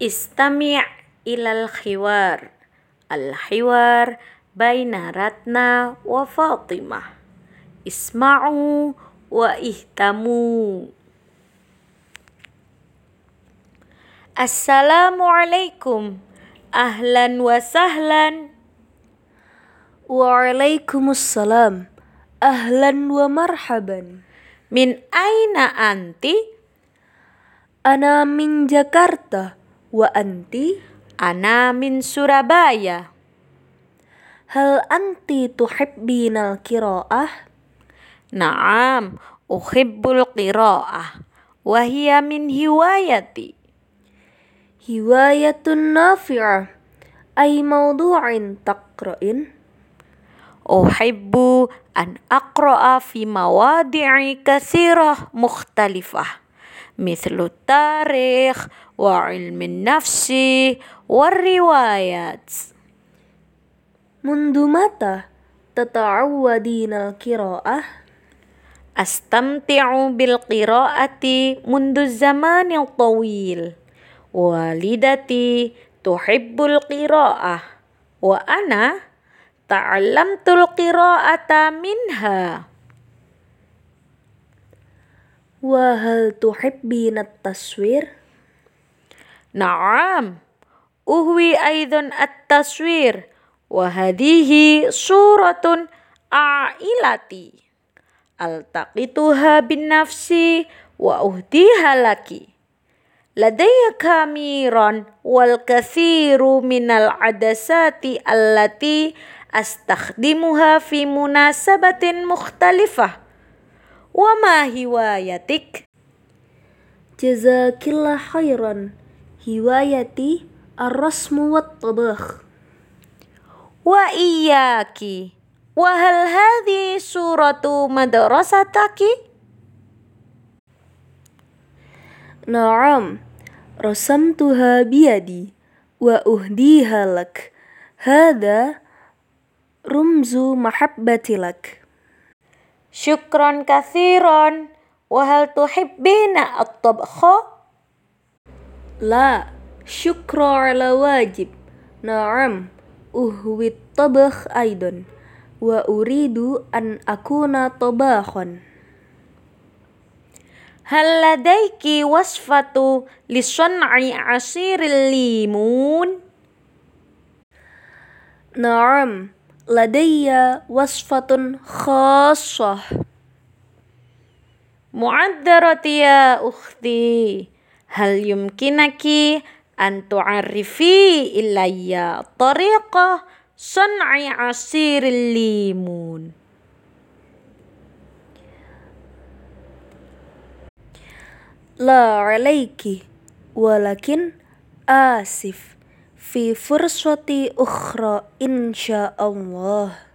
Istami' ilal khiwar. Al-khiwar baina Ratna wa Fatimah. Isma'u wa ihtamu. Assalamualaikum. Ahlan wa sahlan. Waalaikumsalam. Ahlan wa marhaban. Min aina anti? Ana min Jakarta. Wa anti? Ana min Surabaya. Hal anti tuhibbinal qiraah? Naam, uhibbul qiraah. Wahia min hiwayati. Hiwayatun nafi'ah. Ay mawdu'in taqra'in? Uhibbu an aqra'a fi mawadi'i kathirah mukhtalifah. مثل التاريخ وعلم النفس والروايات منذ متى تتعودين القراءة؟ أستمتع بالقراءة منذ الزمان الطويل والدتي تحب القراءة وأنا تعلمت القراءة منها Wahal tuhibbina taswir? Naam. Uhwi aidan at-taswir. Wahadihi suratun a'ilati. Altaqituha bin nafsi wa uhdiha laki. Ladaya kamiron wal kathiru minal adasati allati astakhdimuha fi munasabatin mukhtalifah wa ma hiwayatik? Jazakillah khairan. Hiwayati ar-rasmu wat-tabakh. Wa iyyaki. Wa hal hadhi suratu madrasataki? Naam. Rasamtuha biyadi wa uhdiha lak. Hada rumzu mahabbati lak. Syukron kathiron. Wahal tuhibbina at-tabkha? La, syukra ala wajib. Naam, uhwi tabakh aidan. Wa uridu an akuna tabakhan. Hal ladaiki wasfatu sun'i asiril limun? Ladayya wasfatun khassah Mu'addarati ya ukhti Hal yumkinaki an tu'arifi ilayya tariqah sun'i asiril limun La alayki walakin asif fi fursati ukhra Insya Allah.